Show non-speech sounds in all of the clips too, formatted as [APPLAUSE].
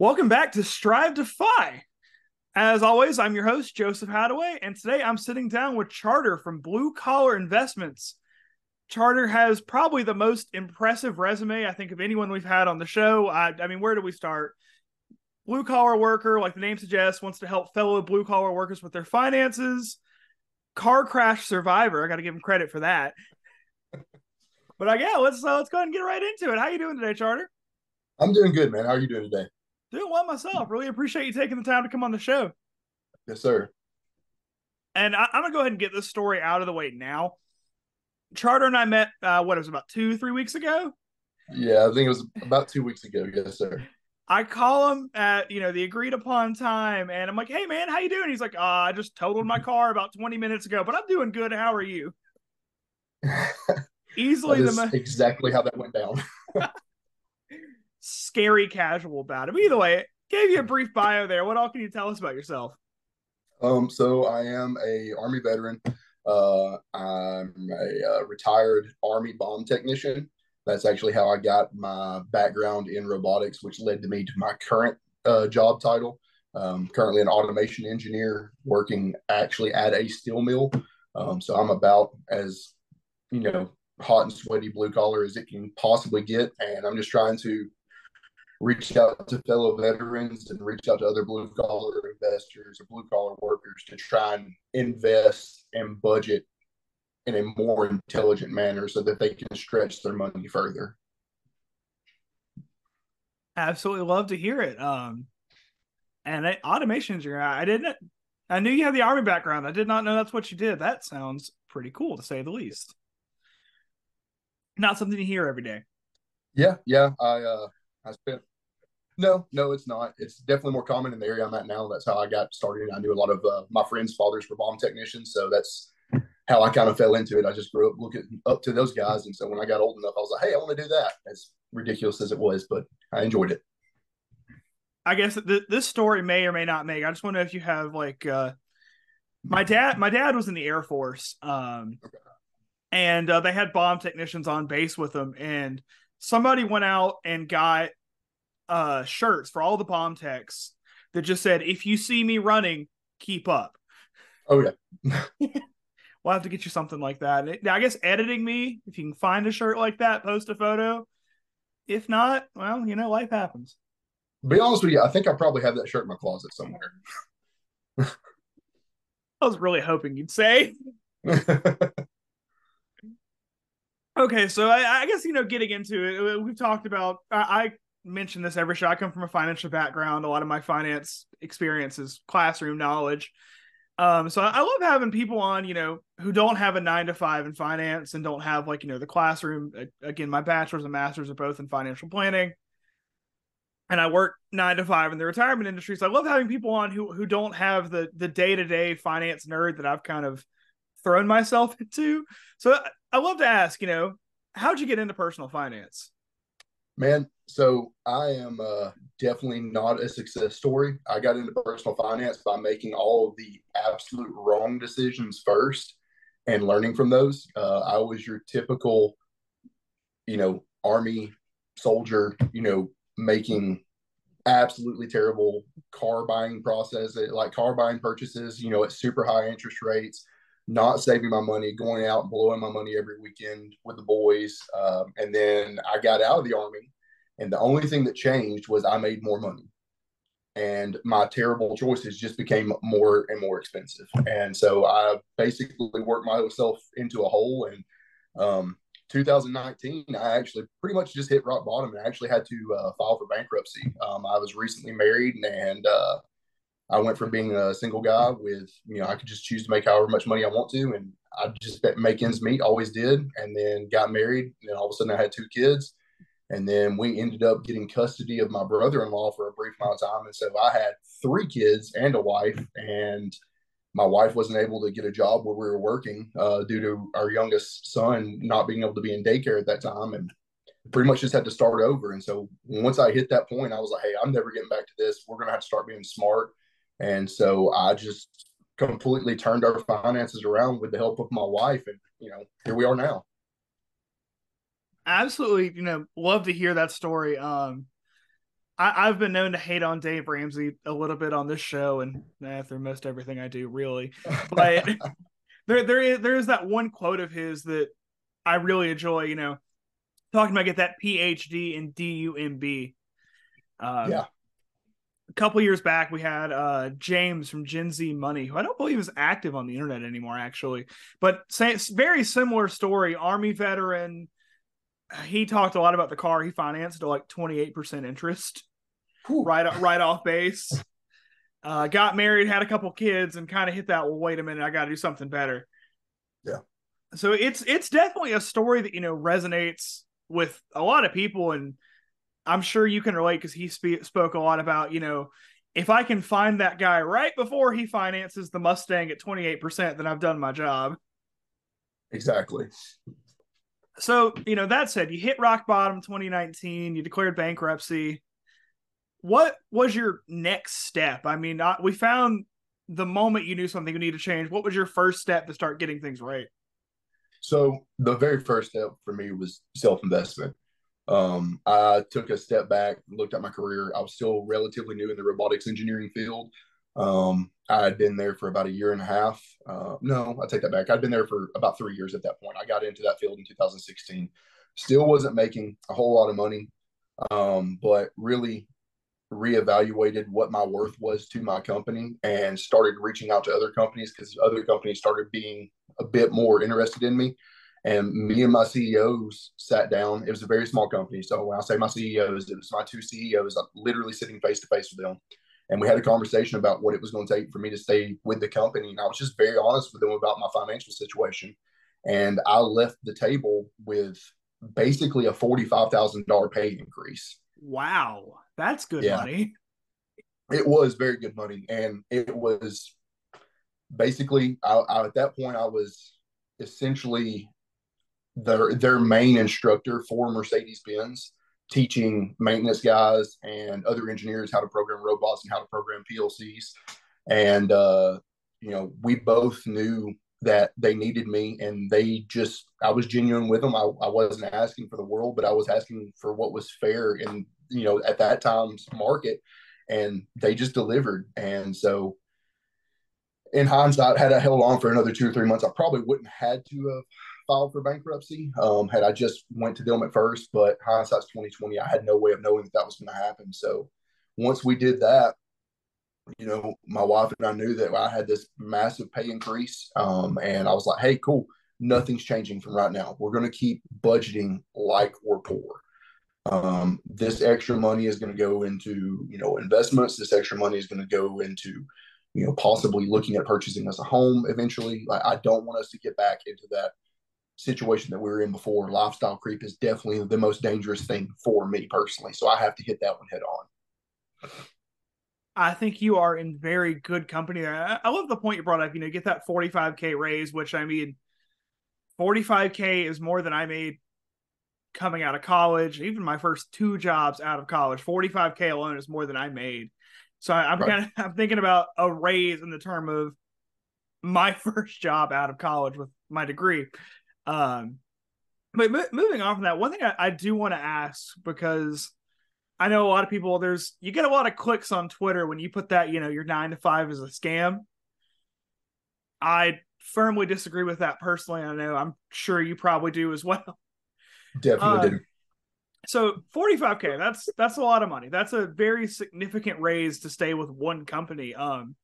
Welcome back to Strive to FI. As always, I'm your host, Joseph Hadaway, and today I'm sitting down with Charter from Blue Collar Investments. Charter has probably the most impressive resume, I think, of anyone we've had on the show. I, I mean, where do we start? Blue collar worker, like the name suggests, wants to help fellow blue collar workers with their finances. Car crash survivor, I got to give him credit for that. But uh, yeah, let's uh, let's go ahead and get right into it. How you doing today, Charter? I'm doing good, man. How are you doing today? Doing well myself. Really appreciate you taking the time to come on the show. Yes, sir. And I, am gonna go ahead and get this story out of the way now. Charter and I met. Uh, what it was about two, three weeks ago. Yeah, I think it was about two weeks ago. Yes, sir. I call him at you know the agreed upon time, and I'm like, "Hey, man, how you doing?" He's like, oh, "I just totaled my car about 20 minutes ago, but I'm doing good. How are you?" [LAUGHS] Easily the mo- exactly how that went down. [LAUGHS] scary casual about him. Either way, gave you a brief bio there. What all can you tell us about yourself? Um, so I am a Army veteran. Uh, I'm a uh, retired Army bomb technician. That's actually how I got my background in robotics, which led to me to my current uh, job title. Um, currently an automation engineer working actually at a steel mill. Um, so I'm about as you know hot and sweaty blue collar as it can possibly get, and I'm just trying to reach out to fellow veterans and reach out to other blue collar investors or blue collar workers to try and invest and budget in a more intelligent manner so that they can stretch their money further. Absolutely love to hear it. Um, and I, automation engineer, I didn't, I knew you had the army background. I did not know that's what you did. That sounds pretty cool to say the least. Not something you hear every day. Yeah, yeah. I uh, I spent no, no, it's not. It's definitely more common in the area I'm at now. That's how I got started. I knew a lot of uh, my friends' fathers were bomb technicians, so that's how I kind of fell into it. I just grew up looking up to those guys, and so when I got old enough, I was like, "Hey, I want to do that." As ridiculous as it was, but I enjoyed it. I guess th- this story may or may not make. I just want to know if you have like uh, my dad. My dad was in the Air Force, um, okay. and uh, they had bomb technicians on base with them, and somebody went out and got uh shirts for all the bomb techs that just said, "If you see me running, keep up." Oh yeah. [LAUGHS] we'll have to get you something like that. I guess editing me, if you can find a shirt like that, post a photo. If not, well, you know, life happens. Be honest with you, I think I probably have that shirt in my closet somewhere. [LAUGHS] I was really hoping you'd say. [LAUGHS] okay, so I, I, guess you know, getting into it, we've talked about. I, I mention this every show. I come from a financial background. A lot of my finance experience is classroom knowledge. Um, so I love having people on, you know, who don't have a nine to five in finance and don't have like, you know, the classroom. Again, my bachelor's and master's are both in financial planning. And I work nine to five in the retirement industry. So I love having people on who who don't have the the day to day finance nerd that I've kind of thrown myself [LAUGHS] into. So I love to ask, you know, how'd you get into personal finance? Man, so I am uh, definitely not a success story. I got into personal finance by making all of the absolute wrong decisions first and learning from those. Uh, I was your typical, you know, army soldier, you know, making absolutely terrible car buying process, like car buying purchases, you know, at super high interest rates, not saving my money, going out and blowing my money every weekend with the boys. Um, and then I got out of the army, and the only thing that changed was I made more money. And my terrible choices just became more and more expensive. And so I basically worked myself into a hole. And um, 2019, I actually pretty much just hit rock bottom and I actually had to uh, file for bankruptcy. Um, I was recently married and uh, I went from being a single guy with, you know, I could just choose to make however much money I want to. And I just make ends meet, always did. And then got married. And all of a sudden I had two kids. And then we ended up getting custody of my brother in law for a brief amount of time. And so I had three kids and a wife. And my wife wasn't able to get a job where we were working uh, due to our youngest son not being able to be in daycare at that time. And pretty much just had to start over. And so once I hit that point, I was like, hey, I'm never getting back to this. We're going to have to start being smart and so I just completely turned our finances around with the help of my wife. And, you know, here we are now. Absolutely. You know, love to hear that story. Um, I, have been known to hate on Dave Ramsey a little bit on this show and eh, through most everything I do, really. But [LAUGHS] there, there is there is that one quote of his that I really enjoy. You know, talking about get that PhD in DUMB. Um, yeah. A couple years back, we had uh, James from Gen Z Money, who I don't believe is active on the internet anymore, actually. But very similar story. Army veteran. He talked a lot about the car he financed at like twenty eight percent interest, Whew. right right off base. Uh, got married, had a couple kids, and kind of hit that. Well, wait a minute, I got to do something better. Yeah. So it's it's definitely a story that you know resonates with a lot of people, and I'm sure you can relate because he spe- spoke a lot about you know if I can find that guy right before he finances the Mustang at 28%, then I've done my job. Exactly. So, you know, that said, you hit rock bottom 2019, you declared bankruptcy what was your next step? I mean, I, we found the moment you knew something you need to change. What was your first step to start getting things right? So the very first step for me was self investment. Um, I took a step back, looked at my career. I was still relatively new in the robotics engineering field. Um, I had been there for about a year and a half. Uh, no, I take that back. I'd been there for about three years at that point. I got into that field in 2016. Still wasn't making a whole lot of money, um, but really reevaluated what my worth was to my company and started reaching out to other companies because other companies started being a bit more interested in me. And me and my CEOs sat down. It was a very small company. So when I say my CEOs, it was my two CEOs, I'm literally sitting face to face with them. And we had a conversation about what it was going to take for me to stay with the company. And I was just very honest with them about my financial situation. And I left the table with basically a $45,000 pay increase. Wow. That's good yeah. money. It was very good money, and it was basically I, I, at that point I was essentially their their main instructor for Mercedes Benz, teaching maintenance guys and other engineers how to program robots and how to program PLCs, and uh, you know we both knew that they needed me and they just i was genuine with them. I, I wasn't asking for the world but i was asking for what was fair in you know at that time's market and they just delivered. And so in hindsight had i held on for another two or three months i probably wouldn't had to have filed for bankruptcy. Um, had i just went to them at first but hindsight's 2020 i had no way of knowing that that was going to happen. So once we did that you know my wife and i knew that i had this massive pay increase um, and i was like hey cool. Nothing's changing from right now. We're going to keep budgeting like we're poor. Um, this extra money is going to go into you know investments. This extra money is going to go into you know possibly looking at purchasing us a home eventually. Like i don't want us to get back into that situation that we were in before lifestyle creep is definitely the most dangerous thing for me personally so i have to hit that one head on I think you are in very good company there. I, love the point you brought up. You know, get that 45k raise, which I mean, 45k is more than I made coming out of college, even my first two jobs out of college, 45k alone is more than I made. So I, am right. kind of I'm thinking about a raise in the term of my [LAUGHS] first job out of college with my degree. Um, but moving on from that, one thing I, I do want to ask because I know a lot of people. There's you get a lot of clicks on Twitter when you put that you know your nine to five is a scam. I firmly disagree with that personally. I know I'm sure you probably do as [LAUGHS] well. Definitely do. So 45k, that's that's a lot of money. That's a very significant raise to stay with one company. Um,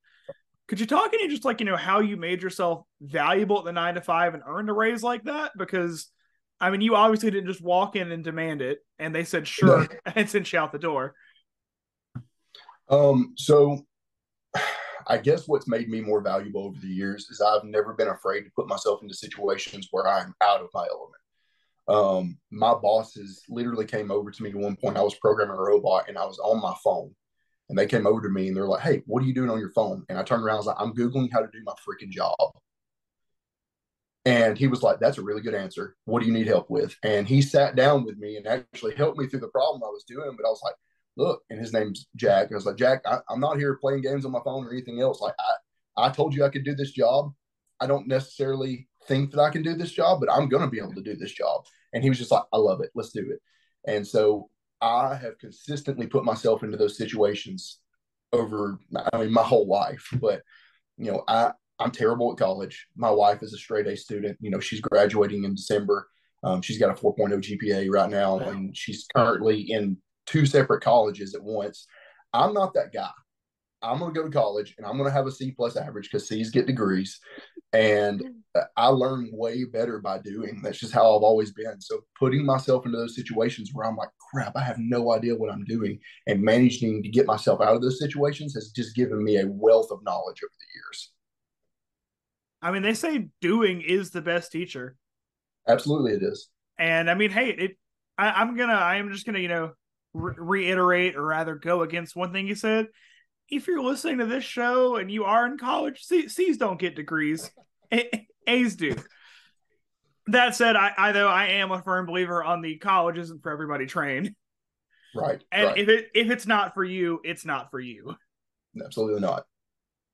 could you talk any just like you know how you made yourself valuable at the nine to five and earned a raise like that? Because I mean, you obviously didn't just walk in and demand it, and they said sure no. [LAUGHS] and sent you out the door. Um, so [SIGHS] I guess what's made me more valuable over the years is I've never been afraid to put myself into situations where I'm out of my element um, my bosses literally came over to me at one point. I was programming a robot and I was on my phone. And they came over to me and they're like, Hey, what are you doing on your phone? And I turned around, and I was like, I'm Googling how to do my freaking job. And he was like, That's a really good answer. What do you need help with? And he sat down with me and actually helped me through the problem I was doing. But I was like, Look, and his name's Jack. I was like, Jack, I, am not here playing games on my phone or anything else. Like, I, I told you I could do this job. I don't necessarily think that I can do this job, but I'm going to be able to do this job. And he was just like, I love it. Let's do it. And so I have consistently put myself into those situations over, I mean, my whole life. But, you know, I, I'm terrible at college. My wife is a straight A student. You know, she's graduating in December. Um, she's got a 4.0 GPA right now, and she's currently in two separate colleges at once. I'm not that guy. I'm going to go to college and I'm going to have a C plus average because C's get degrees. And I learn way better by doing. That's just how I've always been. So putting myself into those situations where I'm like, crap, I have no idea what I'm doing and managing to get myself out of those situations has just given me a wealth of knowledge over the years. I mean, they say doing is the best teacher. Absolutely, it is. And I mean, hey, it. I, am gonna. I am just gonna, you know, re- reiterate or rather go against one thing you said if you're listening to this show and you are in college, C- C's don't get degrees, a- A's do. That said, I, I though I am a firm believer on the college isn't for everybody train. Right. And right. if it if it's not for you, it's not for you. Absolutely not.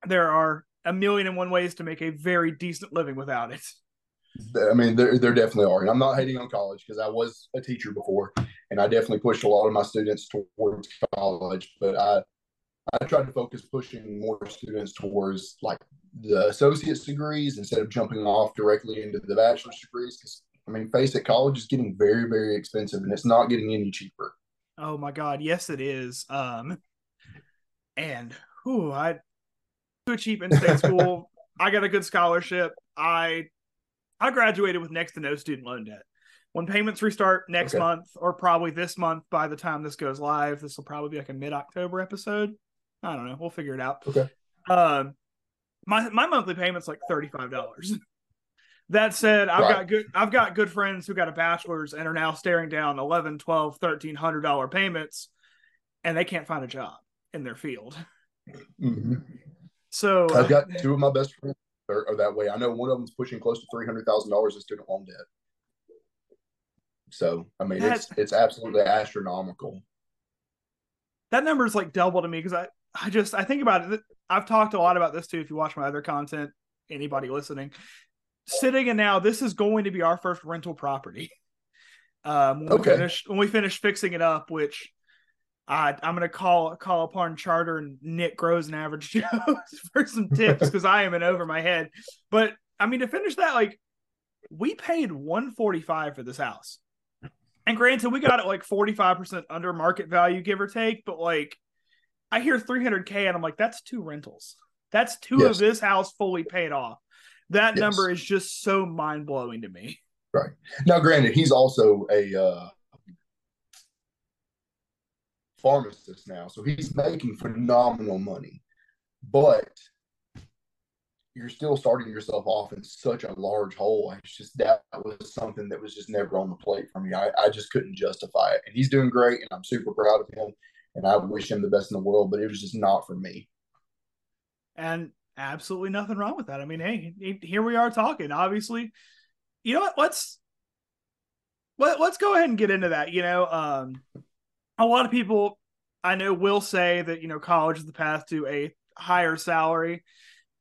There are a million and one ways to make a very decent living without it. I mean, there, there definitely are. And I'm not hating on college because I was a teacher before and I definitely pushed a lot of my students towards college, but I I tried to focus pushing more students towards like the associate's degrees instead of jumping off directly into the bachelor's degrees. Because I mean, face it, college is getting very, very expensive, and it's not getting any cheaper. Oh my God, yes, it is. Um, and who I to a cheap in-state school. I got a good scholarship. I I graduated with next to no student loan debt. When payments restart next okay. month, or probably this month, by the time this goes live, this will probably be like a mid-October episode. I don't know. We'll figure it out. Okay. Um, my my monthly payment's like thirty five dollars. [LAUGHS] that said, I've right. got good I've got good friends who got a bachelor's and are now staring down 11, 12, 1300 dollar payments, and they can't find a job in their field. Mm-hmm. So I've got two of my best friends are, are that way. I know one of them's pushing close to three hundred thousand dollars in student loan debt. So I mean, it's it's absolutely astronomical. That number is like double to me because I I just I think about it. I've talked a lot about this too. If you watch my other content, anybody listening, sitting and now this is going to be our first rental property. [LAUGHS] Um, when okay. we finish when we finish fixing it up, which I I'm gonna call call upon Charter and Nick Grows and Average [LAUGHS] Joe for some tips because I am in over my head. But I mean to finish that, like we paid 145 for this house. And granted, we got it like 45% under market value, give or take, but like I hear 300k and I'm like, that's two rentals. That's two yes. of this house fully paid off. That yes. number is just so mind blowing to me. Right now, granted, he's also a uh, pharmacist now, so he's making phenomenal money. But you're still starting yourself off in such a large hole. It's just that was something that was just never on the plate for me. I, I just couldn't justify it. And he's doing great, and I'm super proud of him and I wish him the best in the world, but it was just not for me. And absolutely nothing wrong with that. I mean, hey, here we are talking. Obviously, you know what? Let's let, let's go ahead and get into that. You know, um, a lot of people I know will say that you know college is the path to a higher salary.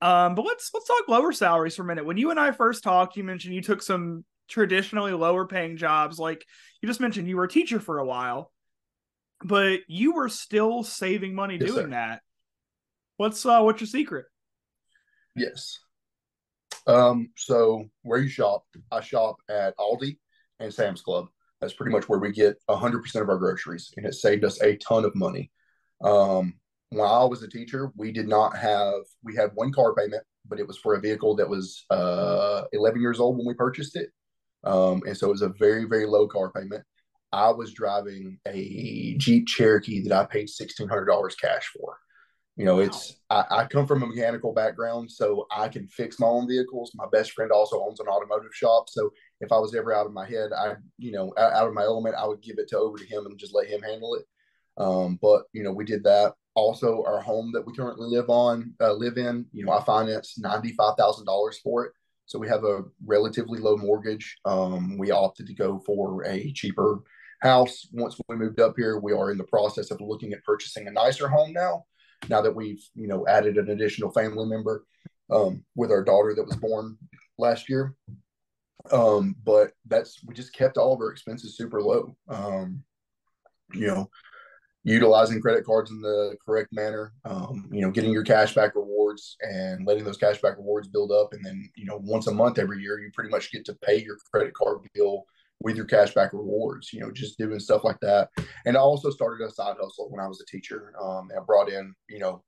Um, but let's let's talk lower salaries for a minute. When you and I first talked, you mentioned you took some traditionally lower paying jobs, like you just mentioned you were a teacher for a while but you were still saving money yes, doing sir. that. What's uh what's your secret? Yes. Um, so where you shop, I shop at Aldi and Sam's Club. That's pretty much where we get hundred percent of our groceries, and it saved us a ton of money. Um, when I was a teacher, we did not have we had one car payment, but it was for a vehicle that was uh 11 years old when we purchased it. Um, and so it was a very, very low car payment. I was driving a Jeep Cherokee that I paid sixteen hundred dollars cash for. You know, it's I, I, come from a mechanical background, so I can fix my own vehicles. My best friend also owns an automotive shop, so if I was ever out of my head, I you know out of my element, I would give it to over to him and just let him handle it. Um, but you know, we did that. Also, our home that we currently live on, uh, live in, you know, I financed ninety five thousand dollars for it. So we have a relatively low mortgage. Um, we opted to go for a cheaper house. Once we moved up here, we are in the process of looking at purchasing a nicer home now. Now that we've you know added an additional family member um, with our daughter that was born last year. Um, but that's we just kept all of our expenses super low. Um, you know, utilizing credit cards in the correct manner, um, you know, getting your cashback rewards and letting those cashback rewards build up. And then, you know, once a month every year, you pretty much get to pay your credit card bill with your cashback rewards, you know, just doing stuff like that. And I also started a side hustle when I was a teacher. Um, I brought in, you know,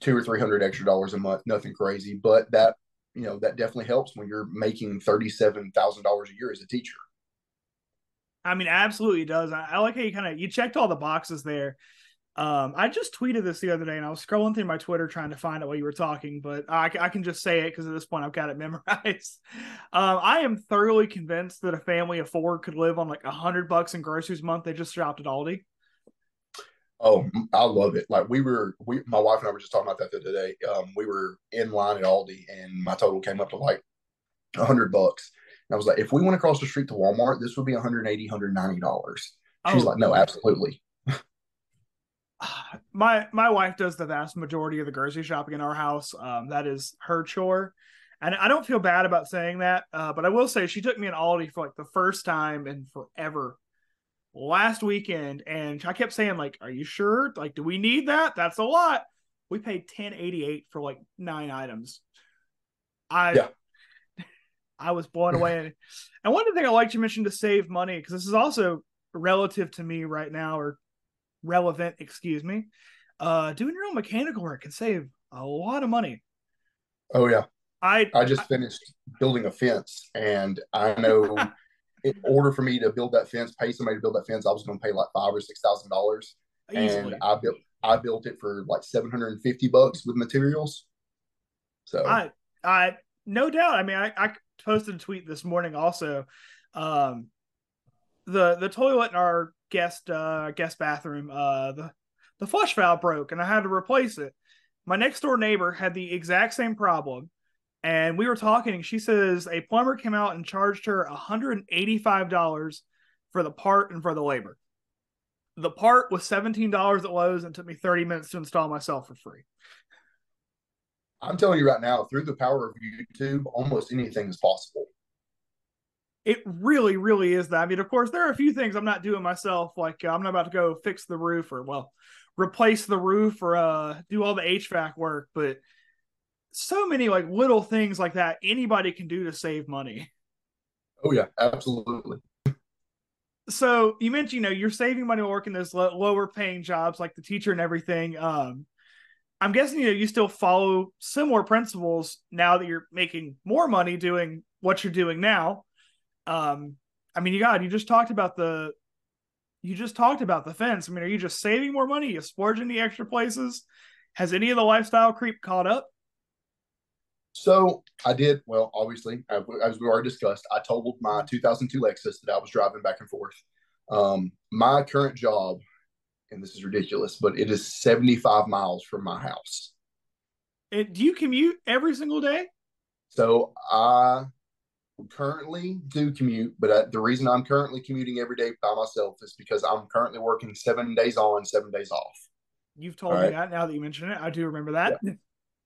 two or three hundred extra dollars a month, nothing crazy, but that, you know, that definitely helps when you're making $37,000 a year as a teacher. I mean, absolutely does. I, I like how you kind of you checked all the boxes there. Um, I just tweeted this the other day, and I was scrolling through my Twitter trying to find it while you were talking, but I, I can just say it because at this point I've got it [LAUGHS] memorized. Um, I am thoroughly convinced that a family of four could live on like a hundred bucks in groceries a month. They just shopped at Aldi. Oh, I love it! Like we were, we my wife and I were just talking about that the other day. Um, we were in line at Aldi, and my total came up to like a hundred bucks. And I was like, if we went across the street to Walmart, this would be 180 190 dollars. She's oh. like, no, absolutely. [SIGHS] my my wife does the vast majority of the grocery shopping in our house. Um, that is her chore, and I don't feel bad about saying that. Uh, but I will say she took me in Aldi for like the first time in forever last weekend, and I kept saying like, "Are you sure? Like, do we need that? That's a lot." We paid ten eighty eight for like nine items. I yeah. [LAUGHS] I was blown away. and one thing I like to mention to save money because this is also relative to me right now or relevant, excuse me. Uh, doing your own mechanical work can save a lot of money. Oh yeah. I I just finished building a fence and I know [LAUGHS] in order for me to build that fence, pay somebody to build that fence, I was going to pay like five or six thousand dollars, and I built I built it for like seven hundred and fifty bucks with materials. So I I no doubt. I mean, I, I posted a tweet this morning also. Um, the the toilet in our guest uh guest bathroom, uh, the the flush valve broke, and I had to replace it. My next door neighbor had the exact same problem, and we were talking. She says a plumber came out and charged her $185 for the part and for the labor. The part was $17 at Lowe's and took me 30 minutes to install myself for free. I'm telling you right now, through the power of YouTube, almost anything is possible. It really, really is that. I mean, of course, there are a few things I'm not doing myself. Like uh, I'm not about to go fix the roof or well, replace the roof or uh, do all the HVAC work, but so many like little things like that anybody can do to save money. Oh yeah, absolutely. So you mentioned, you know, you're saving money working those lower paying jobs like the teacher and everything. Um, I'm guessing you know you still follow similar principles now that you're making more money doing what you're doing now. Um, I mean, you got you just talked about the you just talked about the fence. I mean, are you just saving more money? You splurging the extra places? Has any of the lifestyle creep caught up? So I did well. Obviously, as we already discussed, I totaled my 2002 Lexus that I was driving back and forth. Um, my current job and this is ridiculous, but it is 75 miles from my house. And do you commute every single day? So I currently do commute, but I, the reason I'm currently commuting every day by myself is because I'm currently working seven days on, seven days off. You've told All me that now that you mention it. I do remember that. Yeah.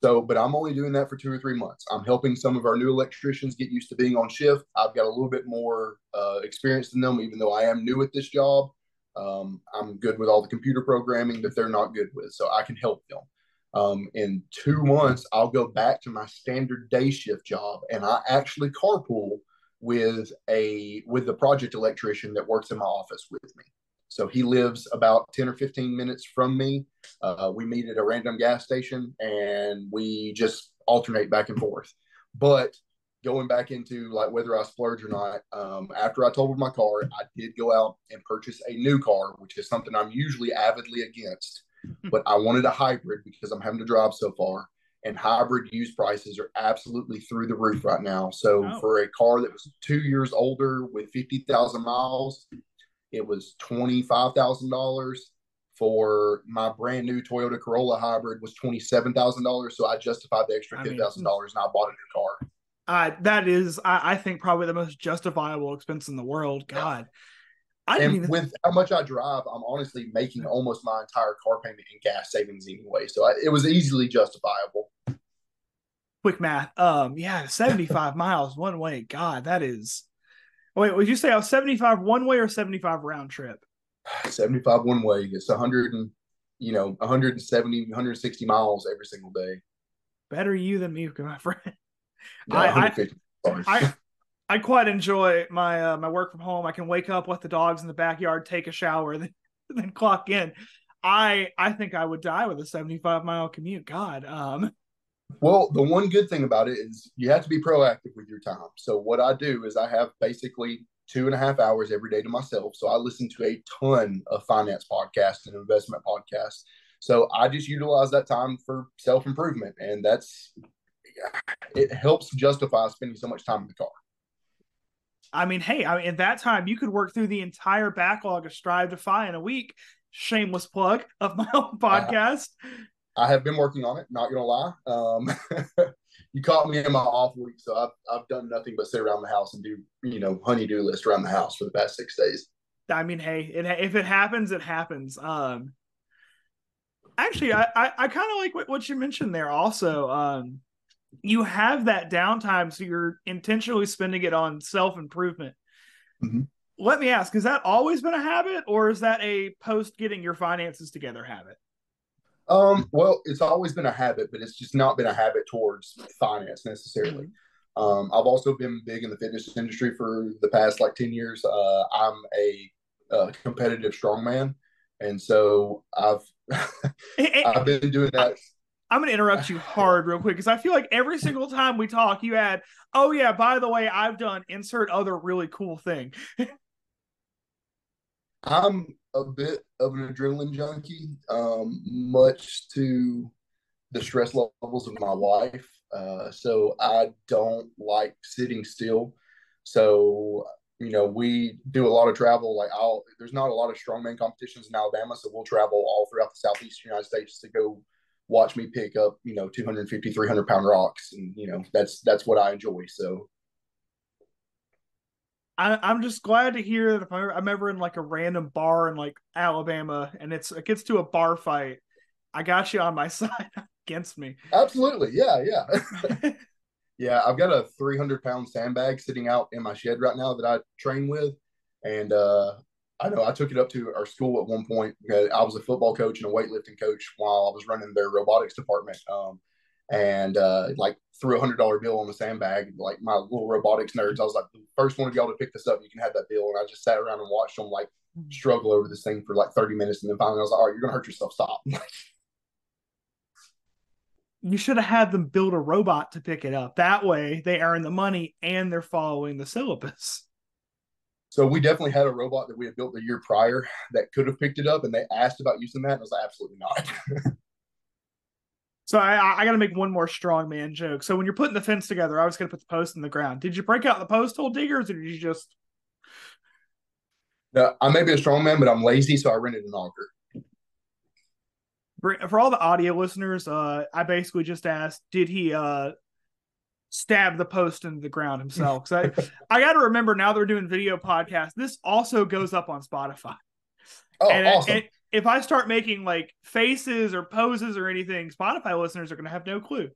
So, but I'm only doing that for two or three months. I'm helping some of our new electricians get used to being on shift. I've got a little bit more uh, experience than them, even though I am new at this job. Um, I'm good with all the computer programming that they're not good with, so I can help them. Um, in two months, I'll go back to my standard day shift job, and I actually carpool with a with the project electrician that works in my office with me. So he lives about 10 or 15 minutes from me. Uh, we meet at a random gas station and we just alternate back and forth. But going back into like whether I splurge or not, um, after I totaled my car, I did go out and purchase a new car, which is something I'm usually avidly against. But I wanted a hybrid because I'm having to drive so far. And hybrid used prices are absolutely through the roof right now. So oh. for a car that was two years older with 50,000 miles, it was $25,000 for my brand new Toyota Corolla hybrid was $27,000. So I justified the extra $10,000 and I bought a new car. Uh, that is, I, I, think, probably the most justifiable expense in the world. God. I and even... with how much I drive, I'm honestly making almost my entire car payment in gas savings anyway. So I, it was easily justifiable. Quick math. Um, yeah, 75 [LAUGHS] miles one way. God, that is. Wait, would you say I was 75 one way or 75 round trip? [SIGHS] 75 one way. It's 100 and, you know, 170, 160 miles every single day. Better you than me, my friend. I, I, I, I quite enjoy my uh, my work from home. I can wake up, let the dogs in the backyard take a shower, [LAUGHS] then then clock in. I I think I would die with a 75 mile commute. God. Um well, the one good thing about it is you have to be proactive with your time. So what I do is I have basically two and a half hours every day to myself. So I listen to a ton of finance podcasts and investment podcasts. So I just utilize that time for self improvement, and that's it helps justify spending so much time in the car. I mean, hey, I mean, in that time, you could work through the entire backlog of Strive to FI in a week. Shameless plug of my [LAUGHS] own podcast. I, I have been working on it. Not gonna lie. Um, [LAUGHS] you caught me in my off week, so I've I've done nothing but sit around the house and do you know honeydew list around the house for the past six days. I mean, hey, it, if it happens, it happens. Um, actually, I I, I kind of like what, what you mentioned there. Also, um, you have that downtime, so you're intentionally spending it on self improvement. Mm-hmm. Let me ask: Has that always been a habit, or is that a post getting your finances together habit? Um, well, it's always been a habit, but it's just not been a habit towards finance necessarily. Mm-hmm. Um, I've also been big in the fitness industry for the past like 10 years. Uh, I'm a, a competitive strongman. And so I've, [LAUGHS] I've been doing that. I'm going to interrupt you [LAUGHS] hard real quick because I feel like every single time we talk, you add, oh, yeah, by the way, I've done insert other really cool thing. [LAUGHS] I'm a bit of an adrenaline junkie, um, much to the stress levels of my wife. Uh, so I don't like sitting still. So you know, we do a lot of travel. Like I'll, there's not a lot of strongman competitions in Alabama, so we'll travel all throughout the southeastern United States to go watch me pick up, you know, 250, 300 pound rocks. And, you know, that's, that's what I enjoy. So I, am just glad to hear that if I'm ever in like a random bar in like Alabama and it's it gets to a bar fight, I got you on my [LAUGHS] side against me. Absolutely, yeah, yeah, [LAUGHS] [LAUGHS] yeah. I've got a 300 pound sandbag sitting out in my shed right now that I train with, and uh, I know I took it up to our school at one point. I was a football coach and a weightlifting coach while I was running their robotics department. Um, and uh, like threw a hundred dollar bill on the sandbag. Like my little robotics nerds, I was like the first one of y'all to pick this up. You can have that bill, and I just sat around and watched them like mm-hmm. struggle over this thing for like thirty minutes, and then finally I was like, all right, you're gonna hurt yourself. Stop. [LAUGHS] you should have had them build a robot to pick it up. That way, they earn the money and they're following the syllabus. So we definitely had a robot that we had built the year prior that could have picked it up, and they asked about using that, and I was like, absolutely not. [LAUGHS] So I, I got to make one more strongman joke. So when you're putting the fence together, I was going to put the post in the ground. Did you break out the post hole diggers, or did you just? No, I may be a strongman, but I'm lazy, so I rented an auger. For all the audio listeners, uh, I basically just asked, did he uh, stab the post into the ground himself? Because I, [LAUGHS] I got to remember now that we're doing video podcasts, this also goes up on Spotify. Oh, and, awesome. And, if I start making like faces or poses or anything, Spotify listeners are going to have no clue.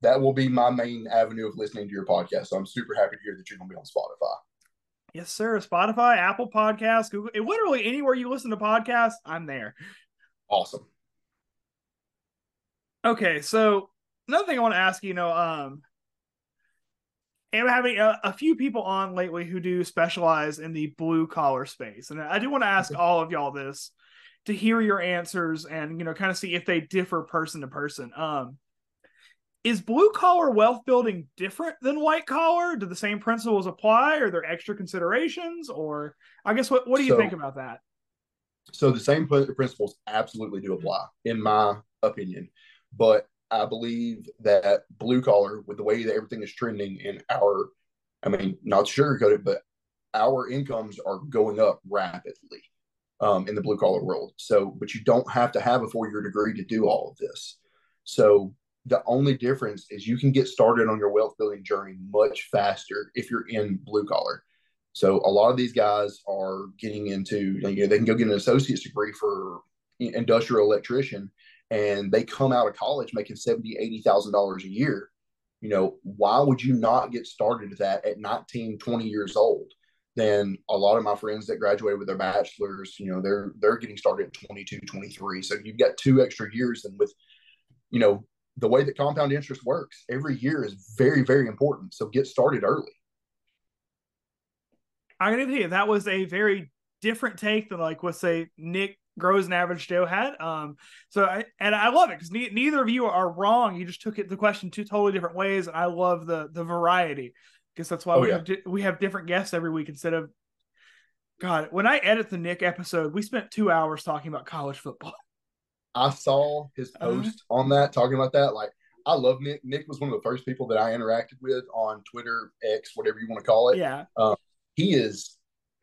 That will be my main avenue of listening to your podcast. So I'm super happy to hear that you're going to be on Spotify. Yes, sir. Spotify, Apple Podcasts, Google, literally anywhere you listen to podcasts, I'm there. Awesome. Okay, so another thing I want to ask you, know, um, and having a, a, few people on lately who do specialize in the blue collar space. And I do want to ask all of y'all this to hear your answers and, you know, kind of see if they differ person to person. Um, is blue collar wealth building different than white collar? Do the same principles apply? Are there extra considerations? Or I guess what, what do you so, think about that? So the same principles absolutely do apply, in my opinion. But I believe that blue collar, with the way that everything is trending in our, I mean, not sugarcoat it, but our incomes are going up rapidly um, in the blue collar world. So, but you don't have to have a four year degree to do all of this. So, the only difference is you can get started on your wealth building journey much faster if you're in blue collar. So, a lot of these guys are getting into, you know, they can go get an associate's degree for industrial electrician and they come out of college making seventy, eighty thousand dollars a year, you know, why would you not get started at that at 19, 20 years old? then a lot of my friends that graduated with their bachelors, you know, they're they're getting started at 22, 23. So you've got two extra years and with you know, the way that compound interest works, every year is very, very important. So get started early. I gotta tell you, that was a very different take than like what say Nick grows an average Joe had. Um, so I and I love it because ne- neither of you are wrong. You just took it the question two totally different ways, and I love the the variety. Because that's why oh, we yeah. have di- we have different guests every week instead of. God, when I edit the Nick episode, we spent two hours talking about college football. [LAUGHS] I saw his uh-huh. post uh, on that talking about that. Like, I love Nick. Nick was one of the first people that I interacted with on Twitter, X, whatever you want to call it. Yeah. Um, he is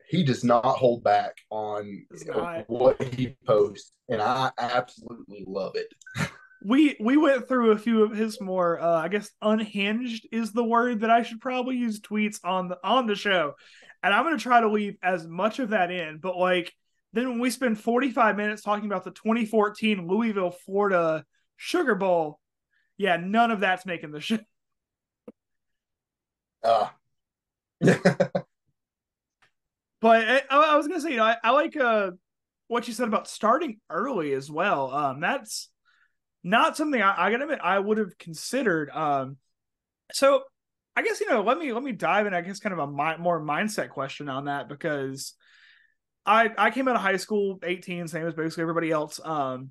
he does not hold back on what he posts, and I absolutely love it. we we went through a few of his more, uh, I guess, unhinged is the word that I should probably use tweets on the on the show, and I'm going to try to leave as much of that in. But like, then when we spend 45 minutes talking about the 2014 Louisville, Florida Sugar Bowl, yeah, none of that's making the show. Uh. [LAUGHS] But I, I was gonna say, you know, I, I like uh, what you said about starting early as well. Um, that's not something I, I gotta admit I would have considered. Um, so I guess you know, let me let me dive in. I guess kind of a mi- more mindset question on that because I I came out of high school 18, same as basically everybody else. Um,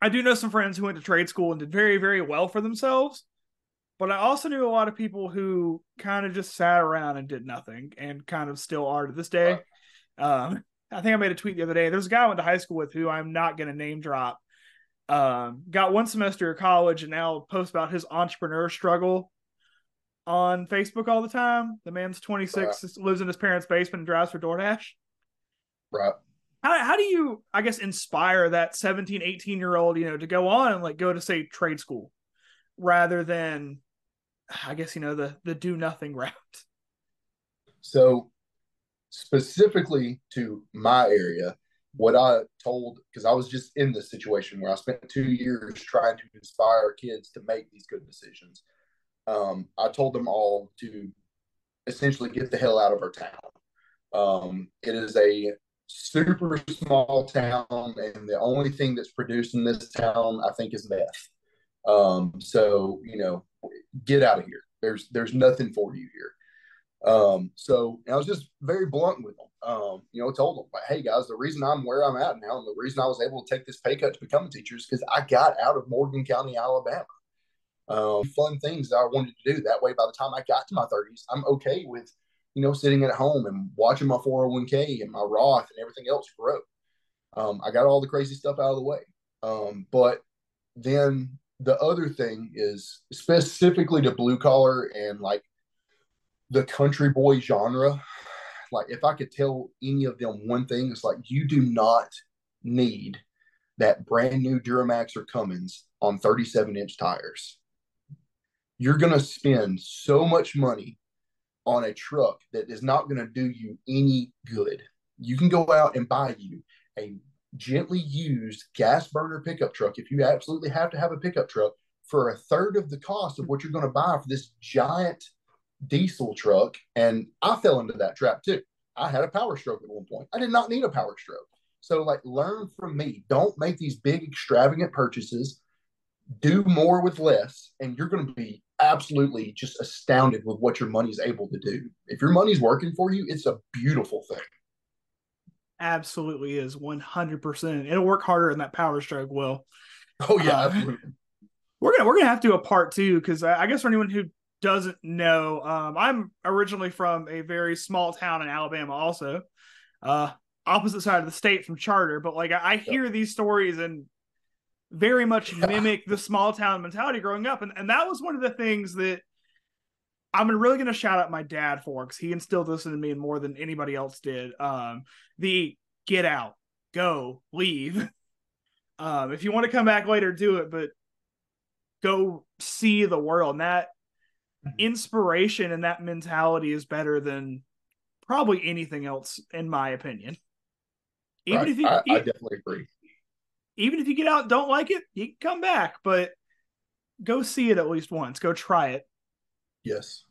I do know some friends who went to trade school and did very very well for themselves. But I also knew a lot of people who kind of just sat around and did nothing and kind of still are to this day. Um, I think I made a tweet the other day. There's a guy I went to high school with who I'm not going to name drop. Um, got one semester of college and now posts about his entrepreneur struggle on Facebook all the time. The man's 26, right. lives in his parents' basement, and drives for DoorDash. Right. How, how do you, I guess, inspire that 17, 18 year old, you know, to go on and like go to say trade school rather than I guess you know the the do nothing [LAUGHS] route. So specifically to my area, what I told because I was just in this situation where I spent two years trying to inspire kids to make these good decisions. Um, I told them all to essentially get the hell out of our town. Um, it is a super small town, and the only thing that's produced in this town, I think, is meth. Um, so you know, get out of here. There's there's nothing for you here. Um, so I was just very blunt with them. Um, you know, told them like, hey guys, the reason I'm where I'm at now and the reason I was able to take this pay cut to become a teacher is because I got out of Morgan County, Alabama. Um, fun things that I wanted to do. That way, by the time I got to my 30s, I'm okay with, you know, sitting at home and watching my 401k and my Roth and everything else grow. Um, I got all the crazy stuff out of the way. Um, but then the other thing is specifically to blue collar and like the country boy genre. Like, if I could tell any of them one thing, it's like you do not need that brand new Duramax or Cummins on 37 inch tires. You're going to spend so much money on a truck that is not going to do you any good. You can go out and buy you a gently used gas burner pickup truck, if you absolutely have to have a pickup truck, for a third of the cost of what you're going to buy for this giant diesel truck. And I fell into that trap too. I had a power stroke at one point. I did not need a power stroke. So, like, learn from me. Don't make these big, extravagant purchases. Do more with less, and you're going to be absolutely just astounded with what your money is able to do. If your money's working for you, it's a beautiful thing absolutely is 100%. It'll work harder than that power stroke will. Oh yeah, uh. We're gonna we're gonna have to do a part two because I, I, guess for anyone who doesn't know, um, I'm originally from a very small town in Alabama, also, uh, opposite side of the state from Charter. But like I, I hear yep. these stories and very much [LAUGHS] mimic the small town mentality growing up, and and that was one of the things that I'm really going to shout out my dad for because he instilled this in me more than anybody else did. Um, the get out, go, leave. [LAUGHS] Um, if you want to come back later, do it, but go see the world. And that mm-hmm. inspiration and that mentality is better than probably anything else, in my opinion. Even right. if you, I, I definitely agree. Even if you get out, don't like it, you can come back, but go see it at least once. Go try it Yes.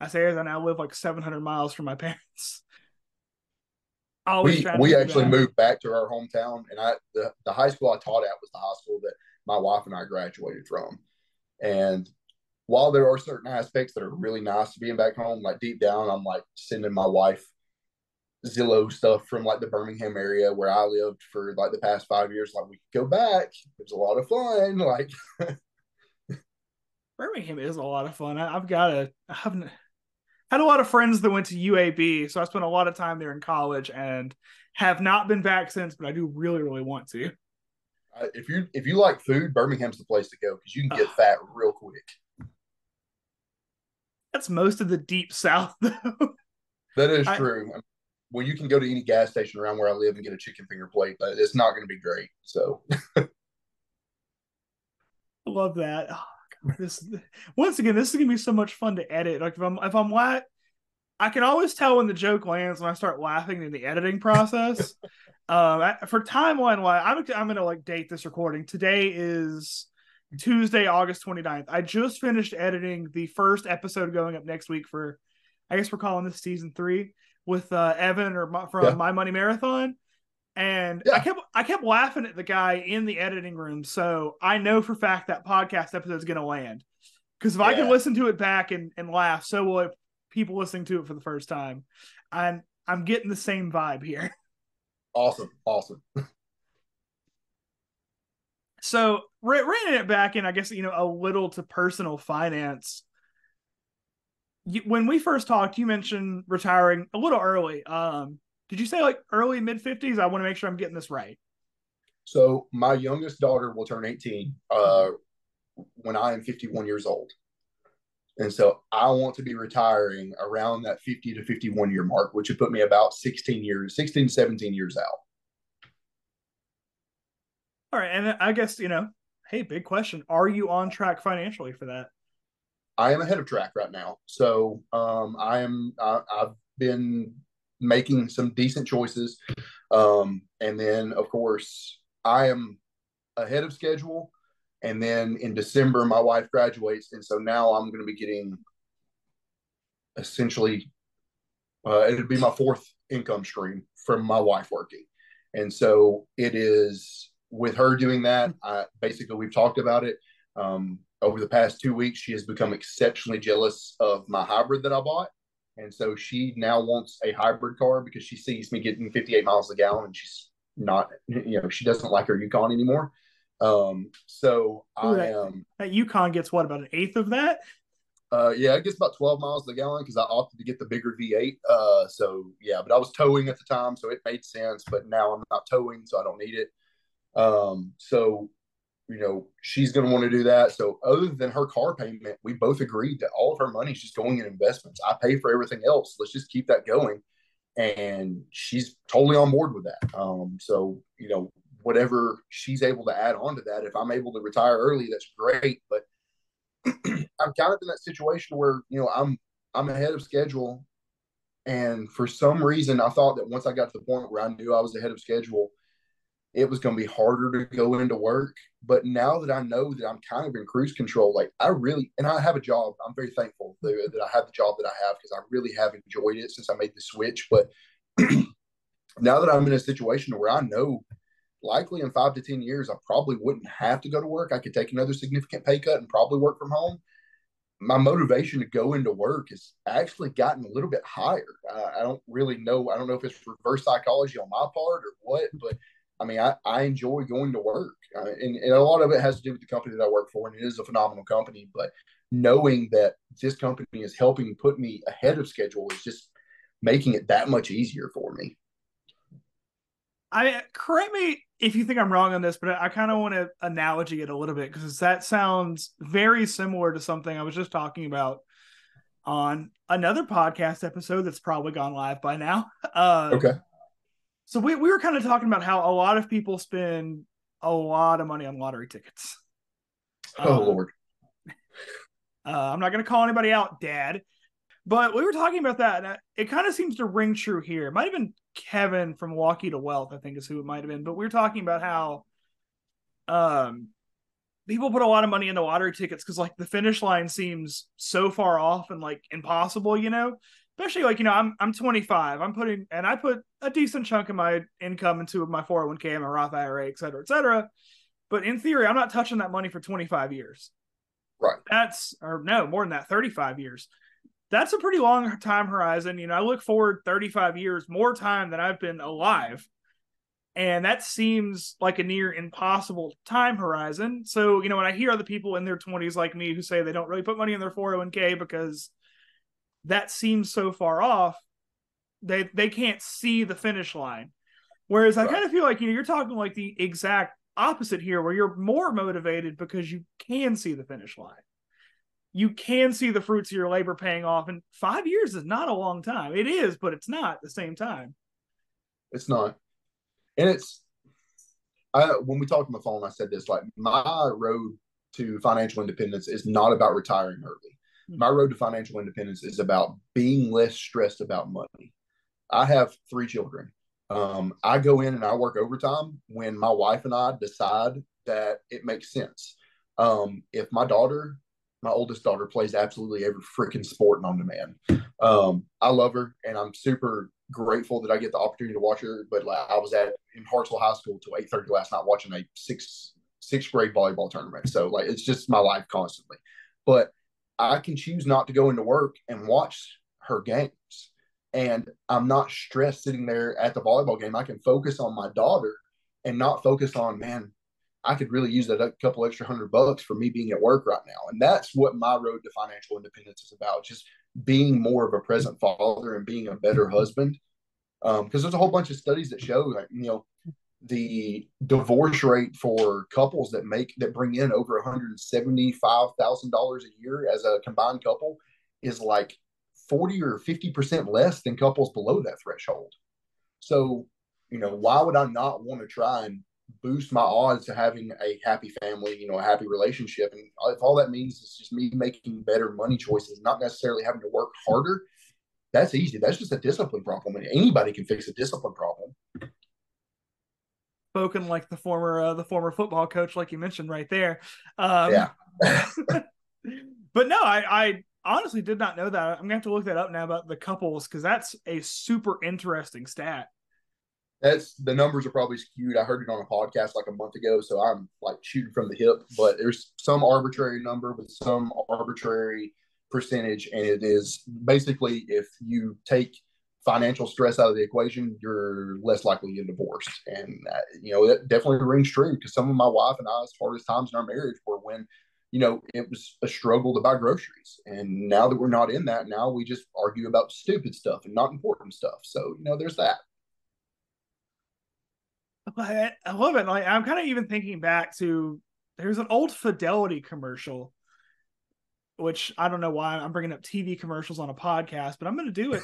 I say as I now live like 700 miles from my parents. [LAUGHS] Always we we actually moved back to our hometown, and I the, the high school I taught at was the high school that my wife and I graduated from. And while there are certain aspects that are really nice to being back home, like deep down, I'm like sending my wife Zillow stuff from like the Birmingham area where I lived for like the past five years. Like we could go back. It was a lot of fun. [LAUGHS] Like Birmingham is a lot of fun. I, I've got a, I haven't had a lot of friends that went to UAB, so I spent a lot of time there in college and have not been back since, but I do really, really want to. I- if you if you like food, Birmingham's the place to go because you can get Ugh. fat real quick. That's most of the deep [LAUGHS] south, though. That is I- true. When you can go to any gas station around where I live and get a chicken finger plate, uh, it's not going to be great. So [LAUGHS] I Love that. [LAUGHS] This once again, this is gonna be so much fun to edit. Like if I'm if I'm la- I can always tell when the joke lands when I start laughing in the editing process. [LAUGHS] um, I- for timeline wise, I'm I'm gonna like date this recording. Today is Tuesday, August 29th. I just finished editing the first episode going up next week for, I guess we're calling this season three with uh, Evan or my, from Yeah. My Money Marathon. And Yeah. I kept I kept laughing at the guy in the editing room, so I know for a fact that podcast episode is going to land. Because if I can listen to it back and, and laugh, so will people listening to it for the first time. And I'm getting the same vibe here. [LAUGHS] awesome, awesome. So re- it back in, I guess you know a little to personal finance. You, when we first talked, you mentioned retiring a little early. Um, did you say like early mid fifties? I want to make sure I'm getting this right. So my youngest daughter will turn 18 uh, when I am 51 years old. And so I want to be retiring around that 50 to 51 year mark, which would put me about 16 years, 16, 17 years out. All right, and I guess you know, hey, big question: Are you on track financially for that? I am ahead of track right now. So um, I am, I, I've been making some decent choices. Um, and then, of course, I am ahead of schedule. And then in December, my wife graduates. And so now I'm going to be getting essentially, uh, it'd be my fourth income stream from my wife working. And so it is with her doing that. I, basically, we've talked about it. Um, over the past two weeks, she has become exceptionally jealous of my hybrid that I bought. And so she now wants a hybrid car because she sees me getting 58 miles a gallon and she's not, you know, she doesn't like her Yukon anymore. Um, so Ooh, I that- am, That Yukon gets what about an eighth of that? uh, yeah, it gets about 12 miles a gallon because I opted to get the bigger V8. Uh, so yeah, but I was towing at the time, so it made sense. But now I'm not towing, so I don't need it. Um, so you know, she's going to want to do that. So, other than her car payment, we both agreed that all of her money is just going in investments. I pay for everything else. Let's just keep that going. And she's totally on board with that. Um, so, you know, whatever she's able to add on to that, if I'm able to retire early, that's great. But [CLEARS THROAT] I'm kind of in that situation where, you know, I'm I'm ahead of schedule. And for some reason, I thought that once I got to the point where I knew I was ahead of schedule, it was going to be harder to go into work. But now that I know that I'm kind of in cruise control, like I really, and I have a job, I'm very thankful that, I have the job that I have because I really have enjoyed it since I made the switch. But [CLEARS THROAT] now that I'm in a situation where I know likely in five to 10 years, I probably wouldn't have to go to work, I could take another significant pay cut and probably work from home. My motivation to go into work has actually gotten a little bit higher. I don't really know. I don't know if it's reverse psychology on my part or what, but I mean, I, I enjoy going to work, uh, and, and a lot of it has to do with the company that I work for, and it is a phenomenal company. But knowing that this company is helping put me ahead of schedule is just making it that much easier for me. I correct me if you think I'm wrong on this, but I, I kind of want to analogy it a little bit because that sounds very similar to something I was just talking about on another podcast episode that's probably gone live by now. Uh, Okay. So we, we were kind of talking about how a lot of people spend a lot of money on lottery tickets. Oh Uh, Lord. [LAUGHS] Uh, I'm not going to call anybody out, Dad, but we were talking about that, and it kind of seems to ring true here. It might have been Kevin from Walkie to Wealth, I think is who it might have been, but we were talking about how, um, people put a lot of money into lottery tickets because like the finish line seems so far off and like impossible, you know. Especially like you know, I'm I'm 25. I'm putting and I put a decent chunk of my income into my 401k, my Roth IRA, et cetera, et cetera. But in theory, I'm not touching that money for 25 years. Right. That's or no more than that, 35 years. That's a pretty long time horizon. You know, I look forward 35 years, more time than I've been alive and that seems like a near impossible time horizon. So, you know, when I hear other people in their 20s like me who say they don't really put money in their 401k because that seems so far off, they they can't see the finish line. Whereas right. I kind of feel like you know you're talking like the exact opposite here where you're more motivated because you can see the finish line. You can see the fruits of your labor paying off and 5 years is not a long time. It is, but it's not at the same time. It's not and it's I when we talked on the phone, I said this like my road to financial independence is not about retiring early. Hmm. My road to financial independence is about being less stressed about money. I have three children. Um, I go in and I work overtime when my wife and I decide that it makes sense. Um, if my daughter, my oldest daughter, plays absolutely every freaking sport and on demand, um, I love her and I'm super grateful that I get the opportunity to watch her. But like, I was at in Hartselle High School till eight thirty last night watching a sixth sixth grade volleyball tournament. So like it's just my life constantly. But I can choose not to go into work and watch her games. And I'm not stressed sitting there at the volleyball game. I can focus on my daughter and not focus on, man, I could really use that couple extra hundred bucks for me being at work right now. And that's what my road to financial independence is about. Just being more of a present father and being a better husband. Because um, there's a whole bunch of studies that show that you know the divorce rate for couples that make that bring in over one hundred seventy five thousand dollars a year as a combined couple is like forty or fifty percent less than couples below that threshold. So you know why would I not want to try and boost my odds to having a happy family, you know, a happy relationship. And if all that means is just me making better money choices, not necessarily having to work harder, that's easy. That's just a discipline problem. And anybody can fix a discipline problem. Spoken like the former uh, the former football coach, like you mentioned right there. Um, yeah. [LAUGHS] [LAUGHS] but no, I, I honestly did not know that. I'm gonna have to look that up now about the couples because that's a super interesting stat that's the numbers are probably skewed. I heard it on a podcast like a month ago, so I'm like shooting from the hip. But there's some arbitrary number with some arbitrary percentage, and it is basically if you take financial stress out of the equation, you're less likely to get divorced. And uh, you know that definitely rings true because some of my wife and I's hardest times in our marriage were when you know it was a struggle to buy groceries, and now that we're not in that, now we just argue about stupid stuff and not important stuff. So you know, there's that. I, love it. Like I'm kind of even thinking back to there's an old Fidelity commercial, which I don't know why I'm bringing up TV commercials on a podcast, but I'm going to do it,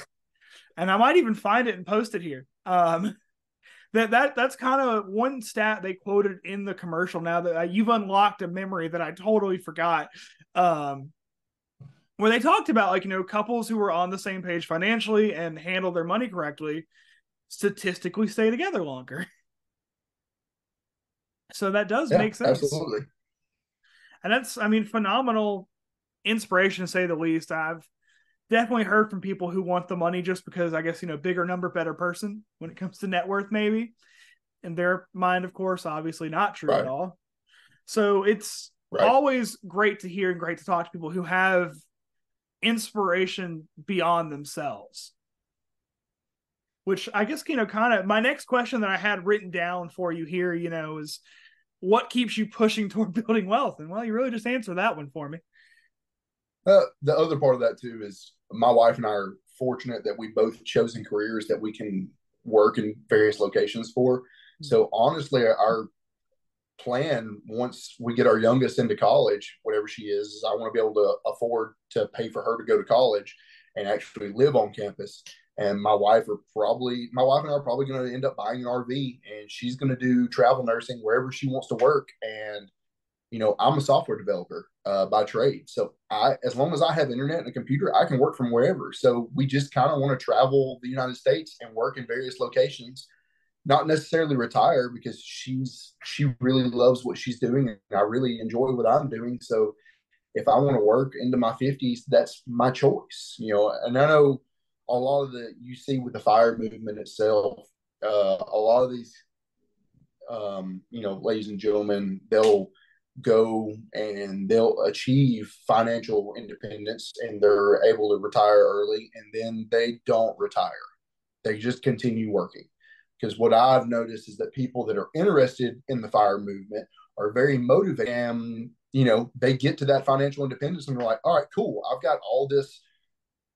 and I might even find it and post it here. Um, [LAUGHS] that that that's kind of one stat they quoted in the commercial. Now that uh, you've unlocked a memory that I totally forgot. Um, where they talked about like you know couples who were on the same page financially and handle their money correctly statistically stay together longer. [LAUGHS] So that does yeah, make sense. Absolutely. And that's, I mean, phenomenal inspiration to say the least. I've definitely heard from people who want the money just because I guess, you know, bigger number, better person when it comes to net worth, maybe. In their mind, of course, obviously not true right. at all. So it's right. always great to hear and great to talk to people who have inspiration beyond themselves which I guess you know kind of my next question that I had written down for you here, you know, is what keeps you pushing toward [LAUGHS] building wealth? And well, you really just answered that one for me. Uh, the other part of that too is my wife and I are fortunate that we both chosen careers that we can work in various locations for. So honestly, our plan once we get our youngest into college, whatever she is, is I want to be able to afford to pay for her to go to college and actually live on campus and my wife are probably my wife and I are probably going to end up buying an RV and she's going to do travel nursing wherever she wants to work and you know I'm a software developer uh, by trade so I as long as I have internet and a computer I can work from wherever so we just kind of want to travel the United States and work in various locations not necessarily retire because she's she really loves what she's doing and I really enjoy what I'm doing. So if I want to work into my 50s, that's my choice, you know. And I know a lot of the you see with the fire movement itself, uh, a lot of these, um, you know, ladies and gentlemen, they'll go and they'll achieve financial independence and they're able to retire early and then they don't retire. They just continue working. Because what I've noticed is that people that are interested in the fire movement are very motivated and you know they get to that financial independence and they're like all right cool i've got all this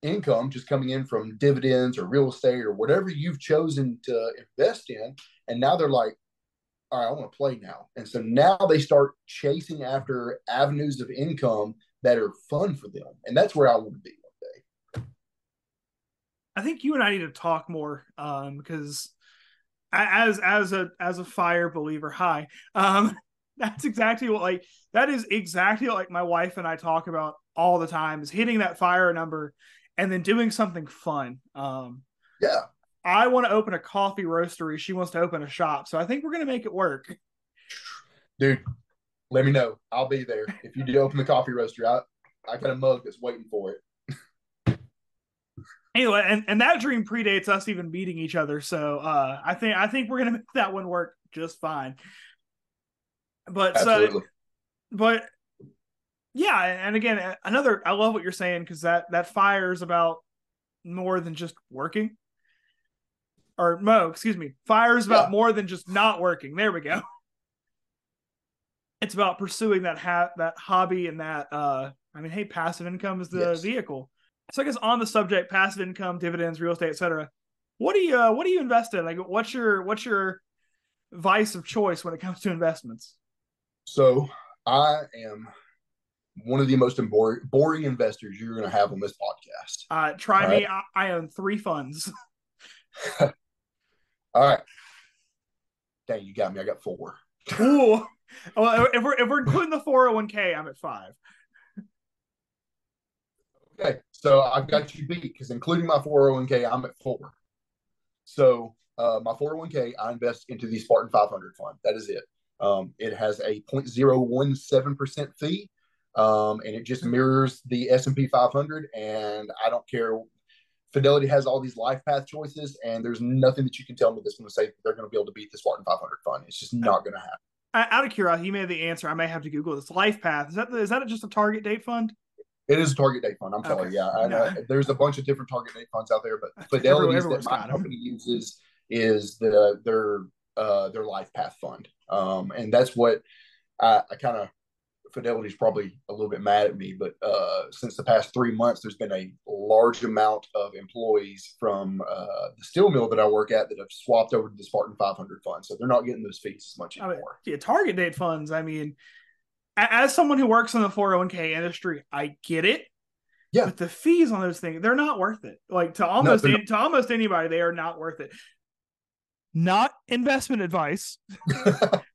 income just coming in from dividends or real estate or whatever you've chosen to invest in and now they're like all right i want to play now and so now they start chasing after avenues of income that are fun for them and that's where i want to be one day i think you and i need to talk more um, because as as a as a fire believer hi um [LAUGHS] that's exactly what like that is exactly like my wife and I talk about all the time is hitting that fire number and then doing something fun. Um yeah. I want to open a coffee roastery. She wants to open a shop. So I think we're going to make it work. Dude, let me know. I'll be there. If you do open the coffee roastery, I, I got a mug that's waiting for it. [LAUGHS] anyway, and, and that dream predates us even meeting each other. So uh, I think I think we're gonna [LAUGHS] make that one work just fine. But Absolutely. so, but yeah, and again, another I love what you're saying because that that fire is about more than just working. Or Mo, excuse me, fire is about yeah. more than just not working. There we go. It's about pursuing that ha- that hobby and that uh I mean, hey, passive income is the yes. vehicle. So I guess on the subject, passive income, dividends, real estate, etc. What do you uh, what do you invest in? Like, what's your what's your vice of choice when it comes to investments? So I am one of the most boring, boring investors you're going to have on this podcast. Uh, try All me. Right? I, I, own three funds. [LAUGHS] All right. Dang, you got me. I got four. Ooh. [LAUGHS] Well, if we're if we're including the 401k, I'm at five. Okay, so I've got you beat because including my 401k, I'm at four. So uh, my 401k, I invest into the Spartan 500 fund. That is it. Um, it has a 0.017% fee, um, and it just mirrors the S&P 500. And I don't care. Fidelity has all these life path choices, and there's nothing that you can tell me that's going to say they're going to be able to beat the Spartan 500 fund. It's just not going to happen. Out of curiosity, you may have the answer. I may have to Google this. Life Path is that is that just a target date fund? It is a target date fund. I'm sorry. Okay. Yeah, I, I, there's a bunch of different target date funds out there, but [LAUGHS] Fidelity that my company uses is the their uh, their life path fund. Um, and that's what I, I kind of Fidelity's probably a little bit mad at me, but uh, since the past three months, there's been a large amount of employees from uh, the steel mill that I work at that have swapped over to the Spartan 500 fund, so they're not getting those fees as much anymore. I mean, yeah, target date funds. I mean, as someone who works in the 401k industry, I get it. Yeah, but the fees on those things, they're not worth it. Like to almost no, to almost anybody, they are not worth it not investment advice, [LAUGHS]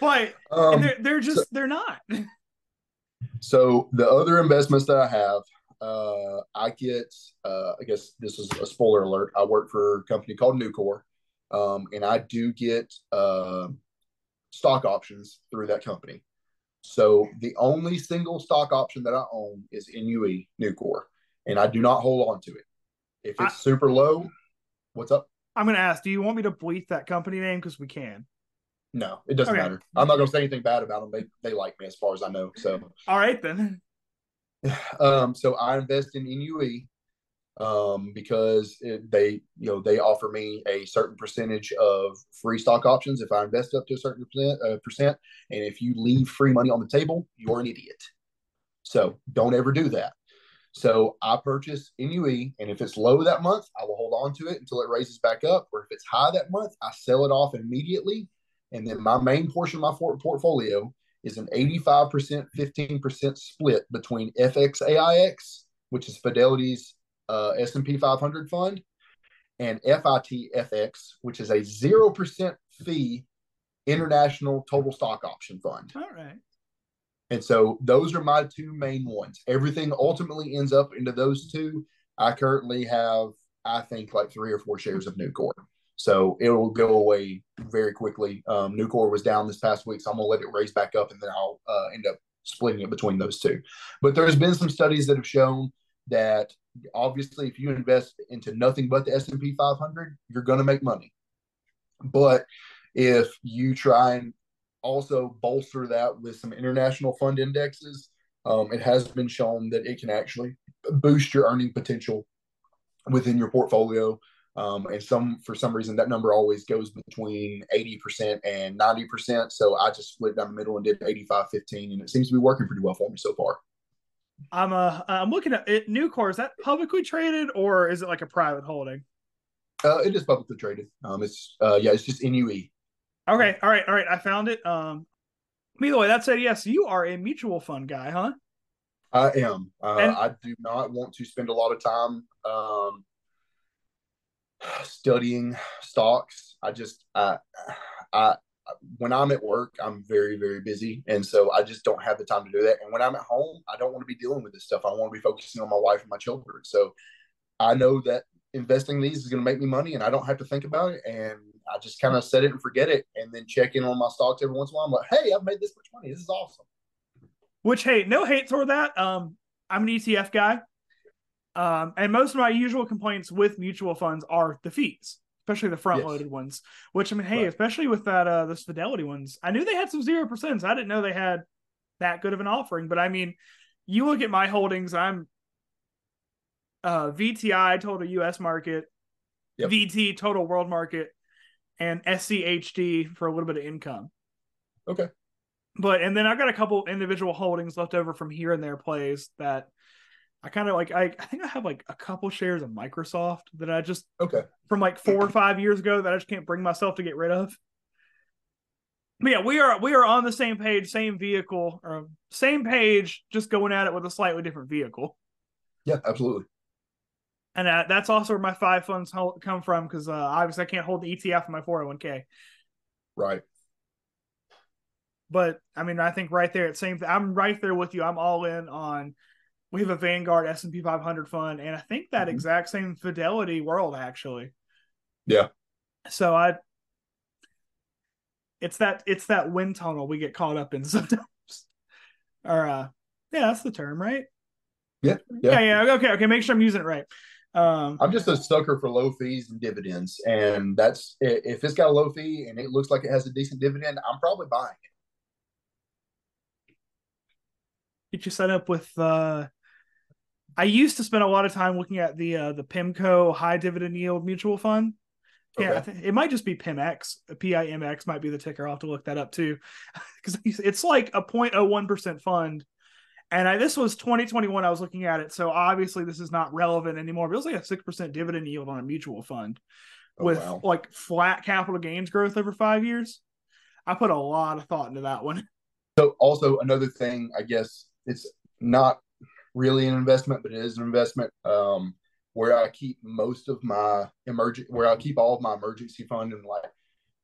but um, they're they're just so, they're not. [LAUGHS] so the other investments that I have, uh, I get. Uh, I guess this is a spoiler alert. I work for a company called Nucor, um, and I do get uh, stock options through that company. So the only single stock option that I own is NUE Nucor, and I do not hold on to it. If it's I, super low, what's up? I'm going to ask, do you want me to bleep that company name? Because we can. No, it doesn't okay. matter. I'm not going to say anything bad about them. They they like me as far as I know. So all right then. [SIGHS] Um, so I invest in NUE um, because it, they you know they offer me a certain percentage of free stock options if I invest up to a certain percent, uh, percent. And if you leave free money on the table, you're an idiot. So don't ever do that. So I purchase NUE, and if it's low that month, I will hold on to it until it raises back up. Or if it's high that month, I sell it off immediately. And then my main portion of my portfolio is an 85%, 15% split between FXAIX, which is Fidelity's uh, S&P 500 fund, and FITFX, which is a 0% fee international total stock option fund. All right. And so those are my two main ones. Everything ultimately ends up into those two. I currently have, I think, like three or four shares of Nucor. So it will go away very quickly. Um, Nucor was down this past week, so I'm gonna let it raise back up, and then I'll uh, end up splitting it between those two. But there's been some studies that have shown that obviously, if you invest into nothing but the S and P 500, you're gonna make money. But if you try and also bolster that with some international fund indexes, um, it has been shown that it can actually boost your earning potential within your portfolio. Um, and some for some reason that number always goes between 80% and 90%. So I just split down the middle and did 85 15 and it seems to be working pretty well for me so far. I'm uh I'm looking at it Nucor, is that publicly traded or is it like a private holding? Uh, it is publicly traded. Um it's uh yeah, it's just NUE. Okay, all right, all right. I found it. Um either way, that said, yes, you are a mutual fund guy, huh? I am. Uh, and- I do not want to spend a lot of time um, studying stocks. I just, I, I, when I'm at work, I'm very, very busy. And so I just don't have the time to do that. And when I'm at home, I don't want to be dealing with this stuff. I want to be focusing on my wife and my children. So I know that investing these is going to make me money and I don't have to think about it. And I just kind of set it and forget it and then check in on my stocks every once in a while. I'm like, hey, I've made this much money. This is awesome. Which, hey, no hate toward that. Um, I'm an ETF guy. Um, and most of my usual complaints with mutual funds are the fees, especially the front loaded yes. ones. Which I mean, hey, right. especially with that uh those fidelity ones, I knew they had some zero percent. So I didn't know they had that good of an offering. But I mean, you look at my holdings, I'm uh VTI total US market, yep. VT total world market, and SCHD for a little bit of income. Okay. But and then I got a couple individual holdings left over from here and there plays that I kind of like I, I think I have like a couple shares of Microsoft that I just okay from like four or five years ago that I just can't bring myself to get rid of. But yeah, we are we are on the same page, same vehicle, or same page, just going at it with a slightly different vehicle. Yeah, absolutely. And uh, that's also where my five funds come from because uh, obviously I can't hold the ETF in my 401k. Right. But I mean, I think right there, it's same. Th- I'm right there with you. I'm all in on we have a Vanguard S and P 500 fund, and I think that mm-hmm. exact same Fidelity World actually. Yeah. So I, it's that it's that wind tunnel we get caught up in [LAUGHS] sometimes. or uh, yeah, that's the term, right? Yeah, yeah, yeah. yeah. Okay, okay. Make sure I'm using it right. Um, I'm just a sucker for low fees and dividends, and that's if it's got a low fee and it looks like it has a decent dividend, I'm probably buying it. Get you set up with uh, I used to spend a lot of time looking at the uh, the PIMCO high dividend yield mutual fund. Yeah, okay. th- it might just be PIMX. PIMX might be the ticker. I'll have to look that up too, [LAUGHS] because it's like a 0.01 percent fund. And I, this was 2021. I was looking at it, so obviously this is not relevant anymore. But it was like a six percent dividend yield on a mutual fund, oh, with wow. like flat capital gains growth over five years. I put a lot of thought into that one. So also another thing, I guess it's not really an investment, but it is an investment. Um, where I keep most of my emergent, where I keep all of my emergency fund and like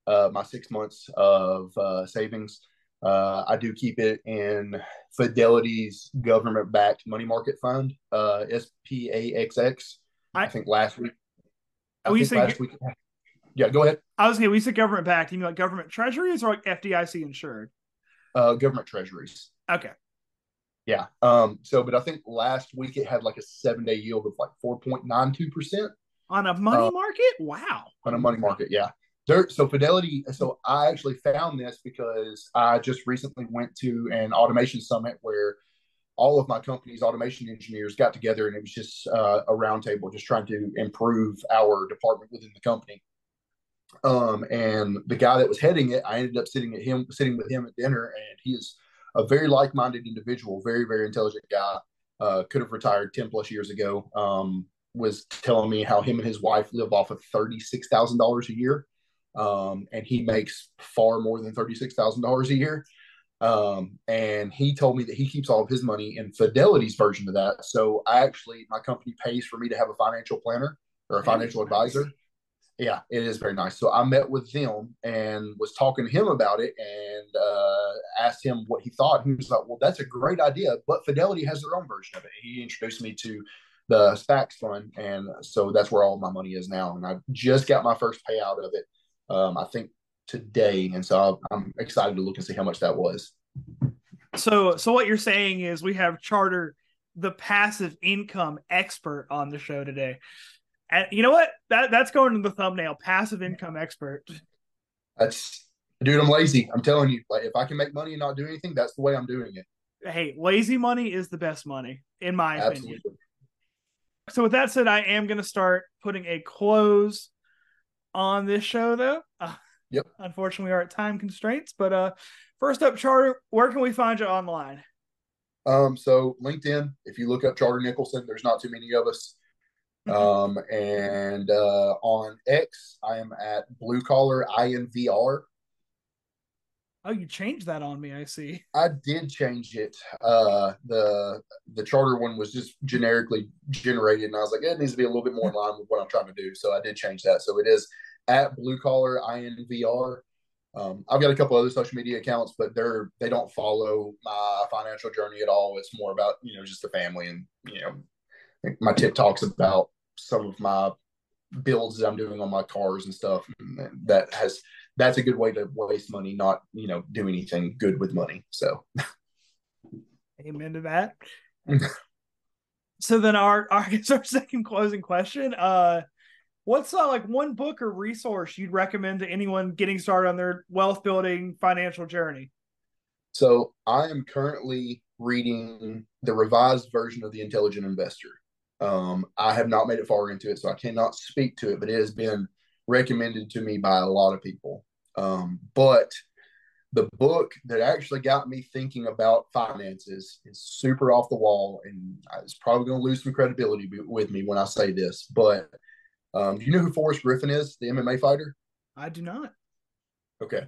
uh, my six months of uh, savings. Uh, I do keep it in Fidelity's government-backed money market fund, uh, SPAXX. I, I think last week. I oh, think last week. Yeah, go ahead. I was going to, we said government backed. You mean like government treasuries or like FDIC insured? Uh, government treasuries. Okay. Yeah. Um, so, but I think last week it had like a seven day yield of like 4.92%. On a money uh, market? Wow. On a money market. Yeah. There, so Fidelity, so I actually found this because I just recently went to an automation summit where all of my company's automation engineers got together and it was just uh, a roundtable just trying to improve our department within the company. Um, and the guy that was heading it, I ended up sitting at him, sitting with him at dinner, and he is a very like-minded individual, very very intelligent guy. Uh, could have retired ten plus years ago. Um, was telling me how him and his wife live off of thirty six thousand dollars a year, um, and he makes far more than thirty six thousand dollars a year. Um, and he told me that he keeps all of his money in Fidelity's version of that. So I actually, my company pays for me to have a financial planner or a financial advisor. Yeah, it is very nice. So I met with them and was talking to him about it and uh, asked him what he thought. He was like, "Well, that's a great idea, but Fidelity has their own version of it." He introduced me to the SPAX fund, and so that's where all my money is now. And I just got my first payout of it, um, I think today, and so I'm excited to look and see how much that was. So, so what you're saying is we have Charter, the passive income expert, on the show today. And you know what? That that's going in the thumbnail. Passive income expert. That's dude. I'm lazy. I'm telling you. Like, if I can make money and not do anything, that's the way I'm doing it. Hey, lazy money is the best money, in my Absolutely. opinion. So, with that said, I am going to start putting a close on this show, though. Uh, yep. Unfortunately, we are at time constraints. But uh, first up, Charter, where can we find you online? Um, so LinkedIn. If you look up Charter Nicholson, there's not too many of us. Mm-hmm. Um, and uh, on X, I am at Blue Collar INVR. Oh, you changed that on me. I see. I did change it. Uh, the the charter one was just generically generated, and I was like, it needs to be a little bit more in line with what I'm trying to do. So I did change that. So it is at Blue Collar INVR. Um, I've got a couple other social media accounts, but they're they don't follow my financial journey at all. It's more about you know just the family and you know my TikToks about some of my builds that I'm doing on my cars and stuff. And that has that's a good way to waste money, not you know do anything good with money. So, amen to that. [LAUGHS] so then our [LAUGHS] our, our second closing question. Uh, what's uh, like one book or resource you'd recommend to anyone getting started on their wealth building financial journey? So I am currently reading the revised version of the Intelligent Investor. Um, I have not made it far into it, so I cannot speak to it, but it has been recommended to me by a lot of people. Um, but the book that actually got me thinking about finances is super off the wall, and it's probably going to lose some credibility with me when I say this. But um, do you know who Forrest Griffin is, the MMA fighter? I do not. Okay.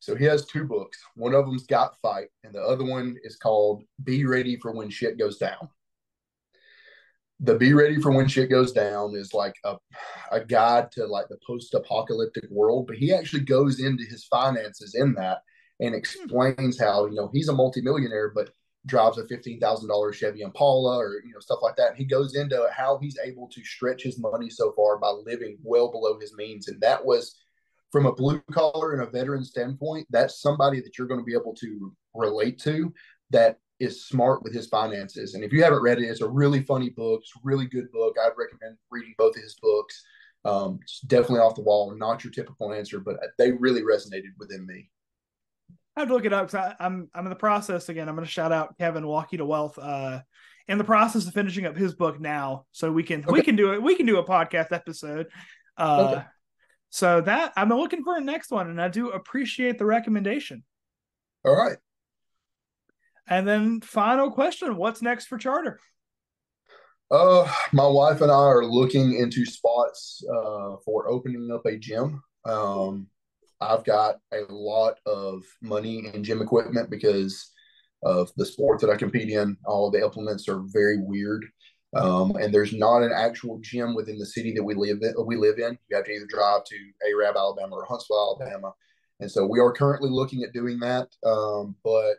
So he has two books. One of them's Got Fight, and the other one is called Be Ready for When Shit Goes Down the be ready for when shit goes down is like a, a guide to like the post-apocalyptic world but he actually goes into his finances in that and hmm. explains how you know he's a multimillionaire but drives a $15,000 Chevy Impala or you know stuff like that. And he goes into how he's able to stretch his money so far by living well below his means. And that was from a blue collar and a veteran standpoint that's somebody that you're going to be able to relate to that is smart with his finances. And if you haven't read it, it's a really funny book. It's a really good book. I'd recommend reading both of his books. Um, it's definitely off the wall, not your typical answer, but they really resonated within me. I have to look it up because I'm I'm in the process again. I'm going to shout out Kevin Walkie to Wealth. Uh, in the process of finishing up his book now, so we can okay. we can do it. We can do a podcast episode. Uh, okay. So that I'm looking for a next one, and I do appreciate the recommendation. All right. And then final question, what's next for charter? Uh, my wife and I are looking into spots uh, for opening up a gym. Um, I've got a lot of money in gym equipment because of the sport that I compete in. All the implements are very weird. Um, and there's not an actual gym within the city that we live in. We live in. You have to either drive to Arab, Alabama, or Huntsville, Alabama. And so we are currently looking at doing that. Um, but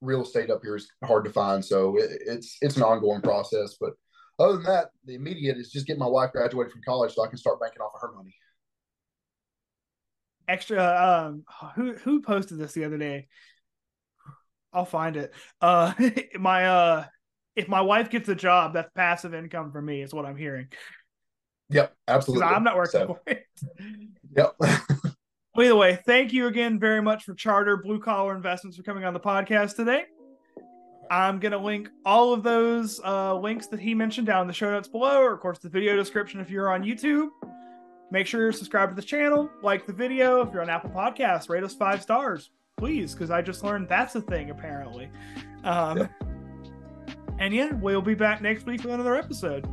real estate up here is hard to find, so it, it's it's an ongoing process. But other than that, the immediate is just get my wife graduated from college so I can start banking off of her money. Extra, um, who who posted this the other day? I'll find it. Uh, [LAUGHS] my uh, if my wife gets a job, that's passive income for me. Is what I'm hearing. Yep, absolutely. I'm not working so, for it. Yep. [LAUGHS] Well, either way, thank you again very much for Charter Blue Collar Investments for coming on the podcast today. I'm going to link all of those uh, links that he mentioned down in the show notes below, or of course, the video description if you're on YouTube. Make sure you're subscribed to the channel, like the video. If you're on Apple Podcasts, rate us five stars, please, because I just learned that's a thing apparently. Um, yeah. And yeah, we'll be back next week with another episode.